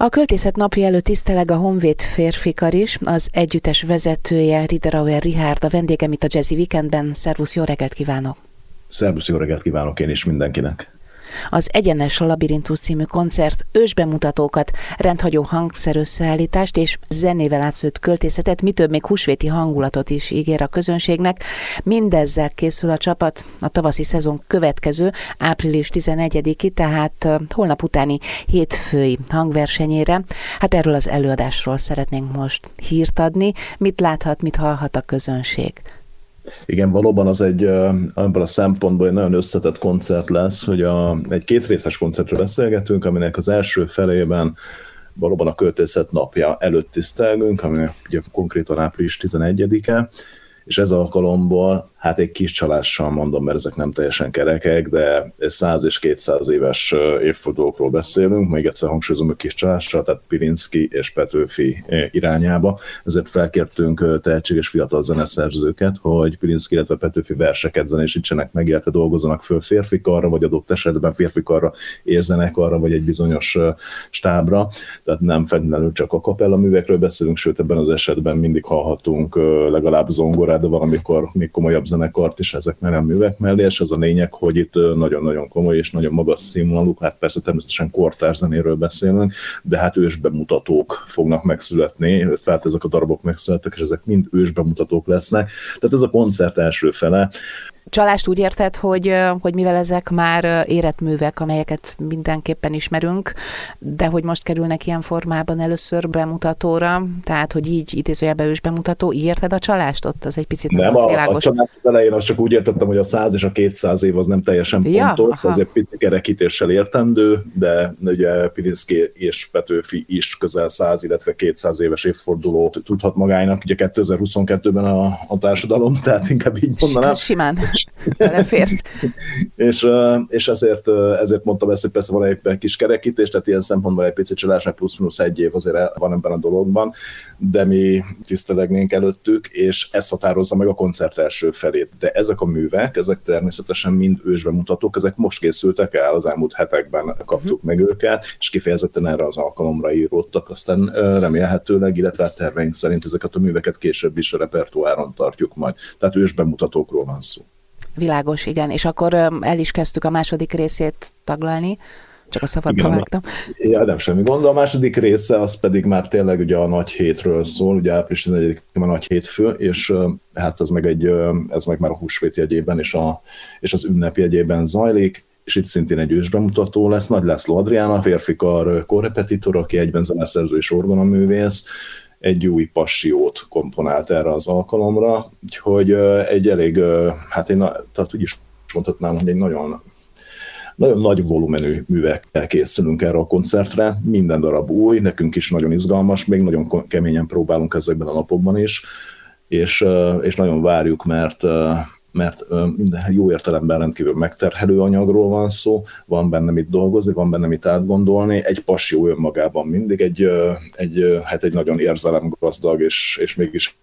A költészet napja előtt tiszteleg a Honvéd férfikar is, az együttes vezetője Riederauer Richard, a vendégem itt a Jazzy Weekendben. Szervusz, jó reggelt kívánok! Szervusz, jó reggelt kívánok én is mindenkinek! Az Egyenes Labirintus című koncert ősbemutatókat, rendhagyó hangszerösszeállítást és zenével átszőtt költészetet, mi több még húsvéti hangulatot is ígér a közönségnek. Mindezzel készül a csapat a tavaszi szezon következő, április 11-i, tehát holnap utáni hétfői hangversenyére. Hát erről az előadásról szeretnénk most hírt adni. Mit láthat, mit hallhat a közönség? Igen, valóban az egy, abban a szempontból egy nagyon összetett koncert lesz, hogy a, egy kétrészes koncertről beszélgetünk, aminek az első felében valóban a költészet napja előtt tisztelgünk, ami ugye konkrétan április 11-e, és ez alkalomból hát egy kis csalással mondom, mert ezek nem teljesen kerekek, de 100 és 200 éves évfordulókról beszélünk, még egyszer hangsúlyozom, hogy kis csalással, tehát Pilinszki és Petőfi irányába, ezért felkértünk tehetséges fiatal zeneszerzőket, hogy Pilinszki, illetve Petőfi verseket zenésítsenek meg, illetve dolgozzanak föl férfikarra, vagy adott esetben férfikarra, arra, vagy egy bizonyos stábra, tehát nem feltétlenül csak a kapella művekről beszélünk, sőt ebben az esetben mindig hallhatunk legalább zongorát, de valamikor még komolyabb zenekart is ezek nem művek mellé, és az a lényeg, hogy itt nagyon-nagyon komoly és nagyon magas színvonalú, hát persze természetesen kortár zenéről beszélünk, de hát ősbemutatók fognak megszületni, tehát ezek a darabok megszülettek, és ezek mind ősbemutatók lesznek. Tehát ez a koncert első fele, Csalást úgy érted, hogy, hogy mivel ezek már érett művek, amelyeket mindenképpen ismerünk, de hogy most kerülnek ilyen formában először bemutatóra, tehát hogy így idézőjelben ős bemutató, érted a csalást ott? Az egy picit nem, a, világos. a család az elején azt csak úgy értettem, hogy a 100 és a 200 év az nem teljesen ja, pontos, aha. egy pici kerekítéssel értendő, de ugye Pilinszki és Petőfi is közel 100, illetve 200 éves évfordulót tudhat magának, ugye 2022-ben a, a társadalom, tehát inkább így mondanám. Simán belefér. és, és ezért, ezért mondtam ezt, hogy persze van egy kis kerekítés, tehát ilyen szempontból egy picit csalásnak plusz-minusz egy év azért van ebben a dologban, de mi tisztelegnénk előttük, és ez határozza meg a koncert első felét. De ezek a művek, ezek természetesen mind ősbemutatók, ezek most készültek el, az elmúlt hetekben kaptuk meg őket, és kifejezetten erre az alkalomra íródtak, aztán remélhetőleg, illetve a terveink szerint ezeket a műveket később is a repertoáron tartjuk majd. Tehát ősbemutatókról van szó. Világos, igen. És akkor el is kezdtük a második részét taglalni, csak a szabadba vágtam. Ja, nem semmi gond. A második része az pedig már tényleg ugye a nagy hétről szól, ugye április 11 a nagy hétfő, és hát ez meg, egy, ez meg már a húsvét jegyében és, a, és az ünnep jegyében zajlik, és itt szintén egy ősbemutató lesz. Nagy László Adrián, férfi kar korrepetitor, aki egyben zeneszerző és orgonaművész, egy új passiót komponált erre az alkalomra, úgyhogy egy elég, hát én tehát úgy is mondhatnám, hogy egy nagyon nagyon nagy volumenű művekkel készülünk erre a koncertre, minden darab új, nekünk is nagyon izgalmas, még nagyon keményen próbálunk ezekben a napokban is, és, és nagyon várjuk, mert mert minden jó értelemben rendkívül megterhelő anyagról van szó, van benne mit dolgozni, van benne mit átgondolni, egy passió önmagában mindig egy, egy, hát egy nagyon érzelemgazdag és, és mégis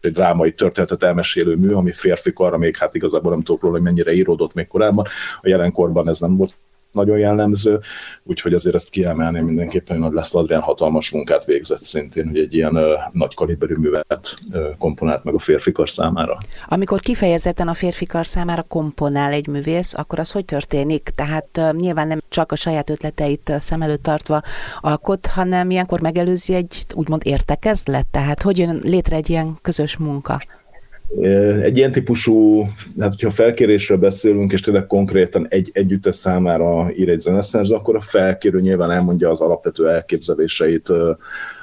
egy drámai történetet elmesélő mű, ami férfi arra még hát igazából nem tudok róla, hogy mennyire íródott még korábban. A jelenkorban ez nem volt nagyon jellemző, úgyhogy azért ezt kiemelném mindenképpen, hogy Nagy László Adrián hatalmas munkát végzett szintén, hogy egy ilyen ö, nagy kaliberű művet ö, komponált meg a férfikar számára. Amikor kifejezetten a férfikar számára komponál egy művész, akkor az hogy történik? Tehát ö, nyilván nem csak a saját ötleteit szem előtt tartva alkot, hanem ilyenkor megelőzi egy úgymond értekezlet? Tehát hogy jön létre egy ilyen közös munka? Egy ilyen típusú, hát hogyha felkérésről beszélünk, és tényleg konkrétan egy együttes számára ír egy zeneszerző, akkor a felkérő nyilván elmondja az alapvető elképzeléseit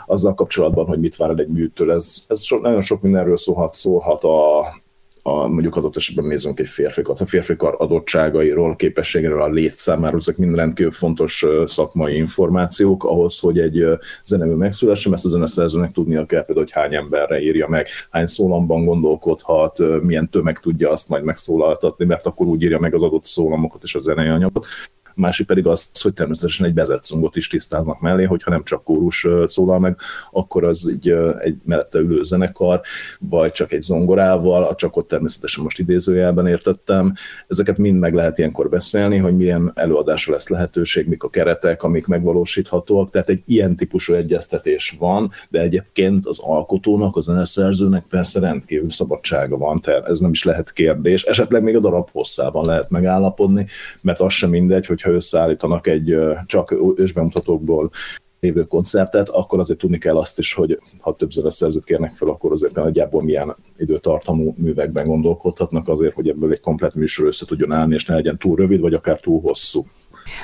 azzal kapcsolatban, hogy mit vár el egy műtől. Ez, ez so, nagyon sok mindenről szólhat, szólhat a, a, mondjuk adott esetben nézzünk egy férfikat, a férfikar adottságairól, képességéről, a létszámáról, ezek mind rendkívül fontos szakmai információk ahhoz, hogy egy zenemű megszülessen, ezt a zeneszerzőnek tudnia kell például, hogy hány emberre írja meg, hány szólamban gondolkodhat, milyen tömeg tudja azt majd megszólaltatni, mert akkor úgy írja meg az adott szólamokat és a zenei anyagot másik pedig az, hogy természetesen egy bezetszungot is tisztáznak mellé, hogyha nem csak kórus szólal meg, akkor az egy, egy mellette ülő zenekar, vagy csak egy zongorával, csak ott természetesen most idézőjelben értettem. Ezeket mind meg lehet ilyenkor beszélni, hogy milyen előadásra lesz lehetőség, mik a keretek, amik megvalósíthatóak. Tehát egy ilyen típusú egyeztetés van, de egyébként az alkotónak, a zeneszerzőnek persze rendkívül szabadsága van, tehát ez nem is lehet kérdés. Esetleg még a darab hosszában lehet megállapodni, mert az sem mindegy, hogyha összeállítanak egy csak ősbemutatókból lévő koncertet, akkor azért tudni kell azt is, hogy ha többször a szerzőt kérnek fel, akkor azért nagyjából milyen időtartamú művekben gondolkodhatnak azért, hogy ebből egy komplet műsor össze tudjon állni, és ne legyen túl rövid, vagy akár túl hosszú.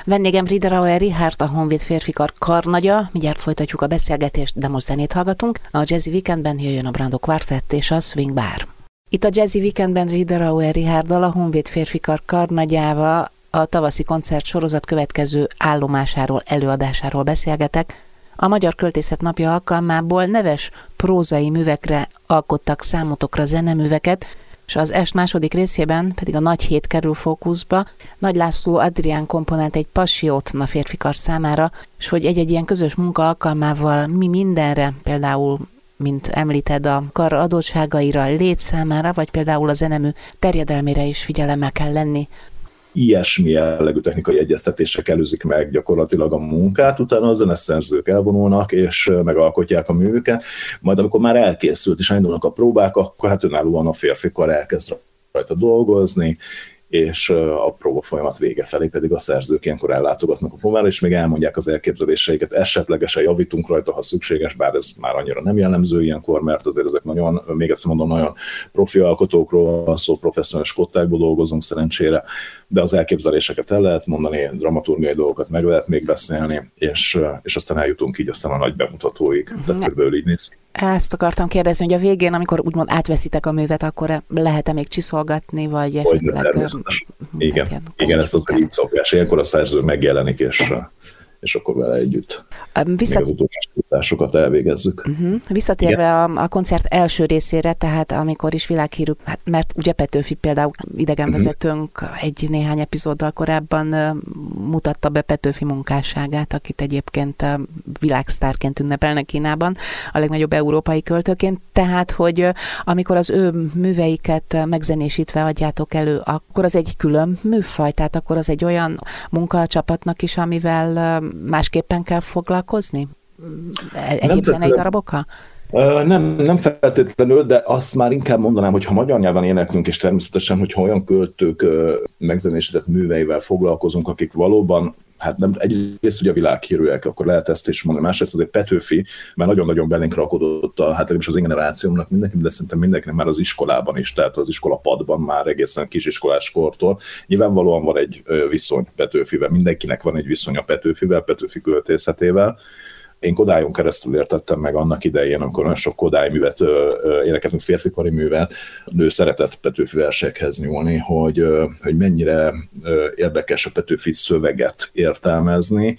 Vendégem Riederauer Richard, a Honvéd férfikar karnagya. Mindjárt folytatjuk a beszélgetést, de most zenét hallgatunk. A Jazzy Weekendben jöjjön a Brando Quartett és a Swing Bar. Itt a Jazzy Weekendben Riederauer Richarddal, a Honvéd férfikar karnagyával a tavaszi koncert sorozat következő állomásáról, előadásáról beszélgetek. A Magyar Költészet Napja alkalmából neves prózai művekre alkottak számotokra zeneműveket, és az est második részében pedig a Nagy Hét kerül fókuszba. Nagy László Adrián komponált egy pasiót a férfikar számára, és hogy egy-egy ilyen közös munka alkalmával mi mindenre, például mint említed, a kar adottságaira, létszámára, vagy például a zenemű terjedelmére is figyelemmel kell lenni ilyesmi jellegű technikai egyeztetések előzik meg gyakorlatilag a munkát, utána a zeneszerzők elvonulnak és megalkotják a művüket, majd amikor már elkészült és elindulnak a próbák, akkor hát önállóan a férfi kar elkezd rajta dolgozni, és a próba folyamat vége felé pedig a szerzők ilyenkor ellátogatnak a próbára, és még elmondják az elképzeléseiket, esetlegesen javítunk rajta, ha szükséges, bár ez már annyira nem jellemző ilyenkor, mert azért ezek nagyon, még egyszer mondom, nagyon profi alkotókról, szó professzionális kottákból dolgozunk szerencsére, de az elképzeléseket el lehet mondani, dramaturgiai dolgokat meg lehet még beszélni, és, és aztán eljutunk így aztán a nagy bemutatóig. Tehát körülbelül így néz ezt akartam kérdezni, hogy a végén, amikor úgymond átveszitek a művet, akkor lehet-e még csiszolgatni, vagy esetleg... Igen, igen, igen ezt az így szokás. Ilyenkor a szerző megjelenik, és és akkor vele együtt Visszat... még az utolsó elvégezzük. Uh-huh. Visszatérve a, a koncert első részére, tehát amikor is világhírű, hát mert ugye Petőfi például idegenvezetőnk uh-huh. egy néhány epizóddal korábban mutatta be Petőfi munkásságát, akit egyébként uh, világsztárként ünnepelnek Kínában, a legnagyobb európai költőként, tehát hogy amikor az ő műveiket megzenésítve adjátok elő, akkor az egy külön műfaj, tehát akkor az egy olyan munka a csapatnak is, amivel másképpen kell foglalkozni? Egyéb zenei darabokkal? Nem, nem feltétlenül, de azt már inkább mondanám, hogy ha magyar nyelven éneklünk, és természetesen, hogyha olyan költők megzenésített műveivel foglalkozunk, akik valóban hát nem, egyrészt ugye világhírűek, akkor lehet ezt is mondani, másrészt azért Petőfi, mert nagyon-nagyon belénk rakodott, a, hát legalábbis az én generációmnak mindenki, de szerintem mindenkinek már az iskolában is, tehát az iskolapadban már egészen kisiskolás kortól. Nyilvánvalóan van egy viszony Petőfivel, mindenkinek van egy viszony a Petőfivel, Petőfi költészetével, én Kodályon keresztül értettem meg annak idején, amikor nagyon sok Kodály művet énekeltünk, férfikari művet, nő szeretett Petőfi versekhez nyúlni, hogy, hogy mennyire érdekes a Petőfi szöveget értelmezni,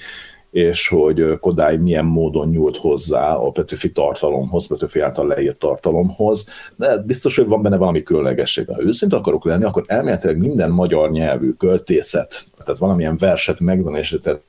és hogy Kodály milyen módon nyúlt hozzá a Petőfi tartalomhoz, Petőfi által leírt tartalomhoz, de biztos, hogy van benne valami különlegesség. Ha őszinte akarok lenni, akkor elméletileg minden magyar nyelvű költészet, tehát valamilyen verset megzenésített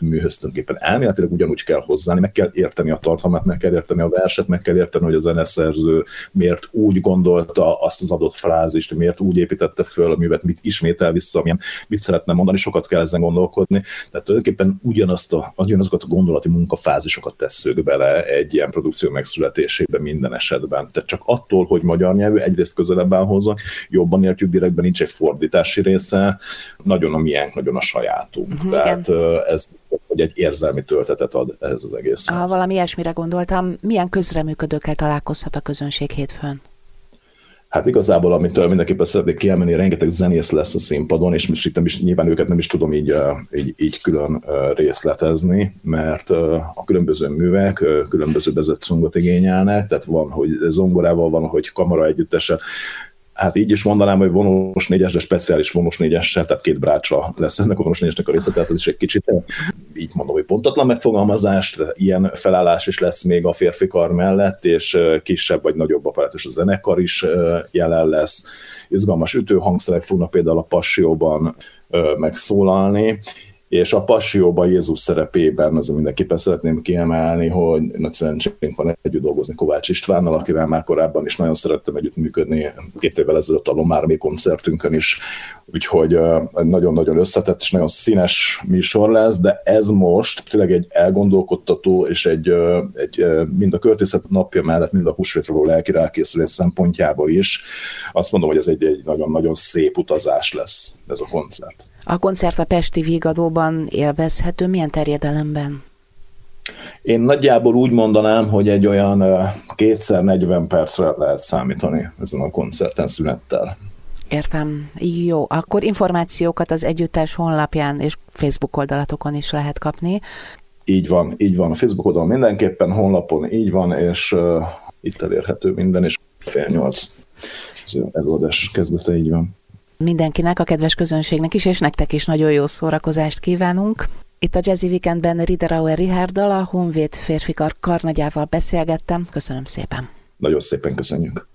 műhöz tulajdonképpen elméletileg ugyanúgy kell hozzáni, meg kell érteni a tartalmat, meg kell érteni a verset, meg kell érteni, hogy a zeneszerző miért úgy gondolta azt az adott frázist, miért úgy építette föl a művet, mit ismétel vissza, milyen, mit szeretne mondani, sokat kell ezen gondolkodni. Tehát tulajdonképpen ugyanazt a, ugyanazokat a gondolati munkafázisokat tesszük bele egy ilyen produkció megszületésébe minden esetben. Tehát csak attól, hogy magyar nyelvű, egyrészt közelebb áll hozzá, jobban értjük direktben, nincs egy fordítási része, nagyon a miénk, nagyon a sajátunk. Igen. Tehát ez hogy egy érzelmi töltetet ad ehhez az egész. Ha valami ilyesmire gondoltam, milyen közreműködőkkel találkozhat a közönség hétfőn? Hát igazából, amit mindenképpen szeretnék kiemelni, rengeteg zenész lesz a színpadon, és most itt nem is, nyilván őket nem is tudom így, így, így külön részletezni, mert a különböző művek különböző bezetszongot igényelnek, tehát van, hogy zongorával van, hogy kamara együttesen, hát így is mondanám, hogy vonós négyes, de speciális vonós négyessel, tehát két brácsra lesz ennek a vonós négyesnek a része, tehát ez is egy kicsit, így mondom, hogy pontatlan megfogalmazást, ilyen felállás is lesz még a férfi kar mellett, és kisebb vagy nagyobb apparátus a zenekar is jelen lesz. Izgalmas ütőhangszerek fognak például a Passióban megszólalni, és a Passióban Jézus szerepében, ez mindenképpen szeretném kiemelni, hogy nagy szerencsénk van együtt dolgozni Kovács Istvánnal, akivel már korábban is nagyon szerettem együtt működni, két évvel ezelőtt a Lomármi koncertünkön is, úgyhogy nagyon-nagyon összetett és nagyon színes műsor lesz, de ez most tényleg egy elgondolkodtató és egy, egy mind a költészet napja mellett, mind a húsvétra való lelki rákészülés szempontjából is. Azt mondom, hogy ez egy nagyon-nagyon szép utazás lesz ez a koncert. A koncert a Pesti Vígadóban élvezhető, milyen terjedelemben? Én nagyjából úgy mondanám, hogy egy olyan kétszer 40 percre lehet számítani ezen a koncerten szünettel. Értem. Jó, akkor információkat az együttes honlapján és Facebook oldalatokon is lehet kapni. Így van, így van. A Facebook oldalon mindenképpen, honlapon így van, és uh, itt elérhető minden, és fél nyolc. Ez, ez adás kezdete, így van. Mindenkinek, a kedves közönségnek is, és nektek is nagyon jó szórakozást kívánunk. Itt a Jazzy Weekendben Riederauer Richarddal, a Honvéd férfikar karnagyával beszélgettem. Köszönöm szépen. Nagyon szépen köszönjük.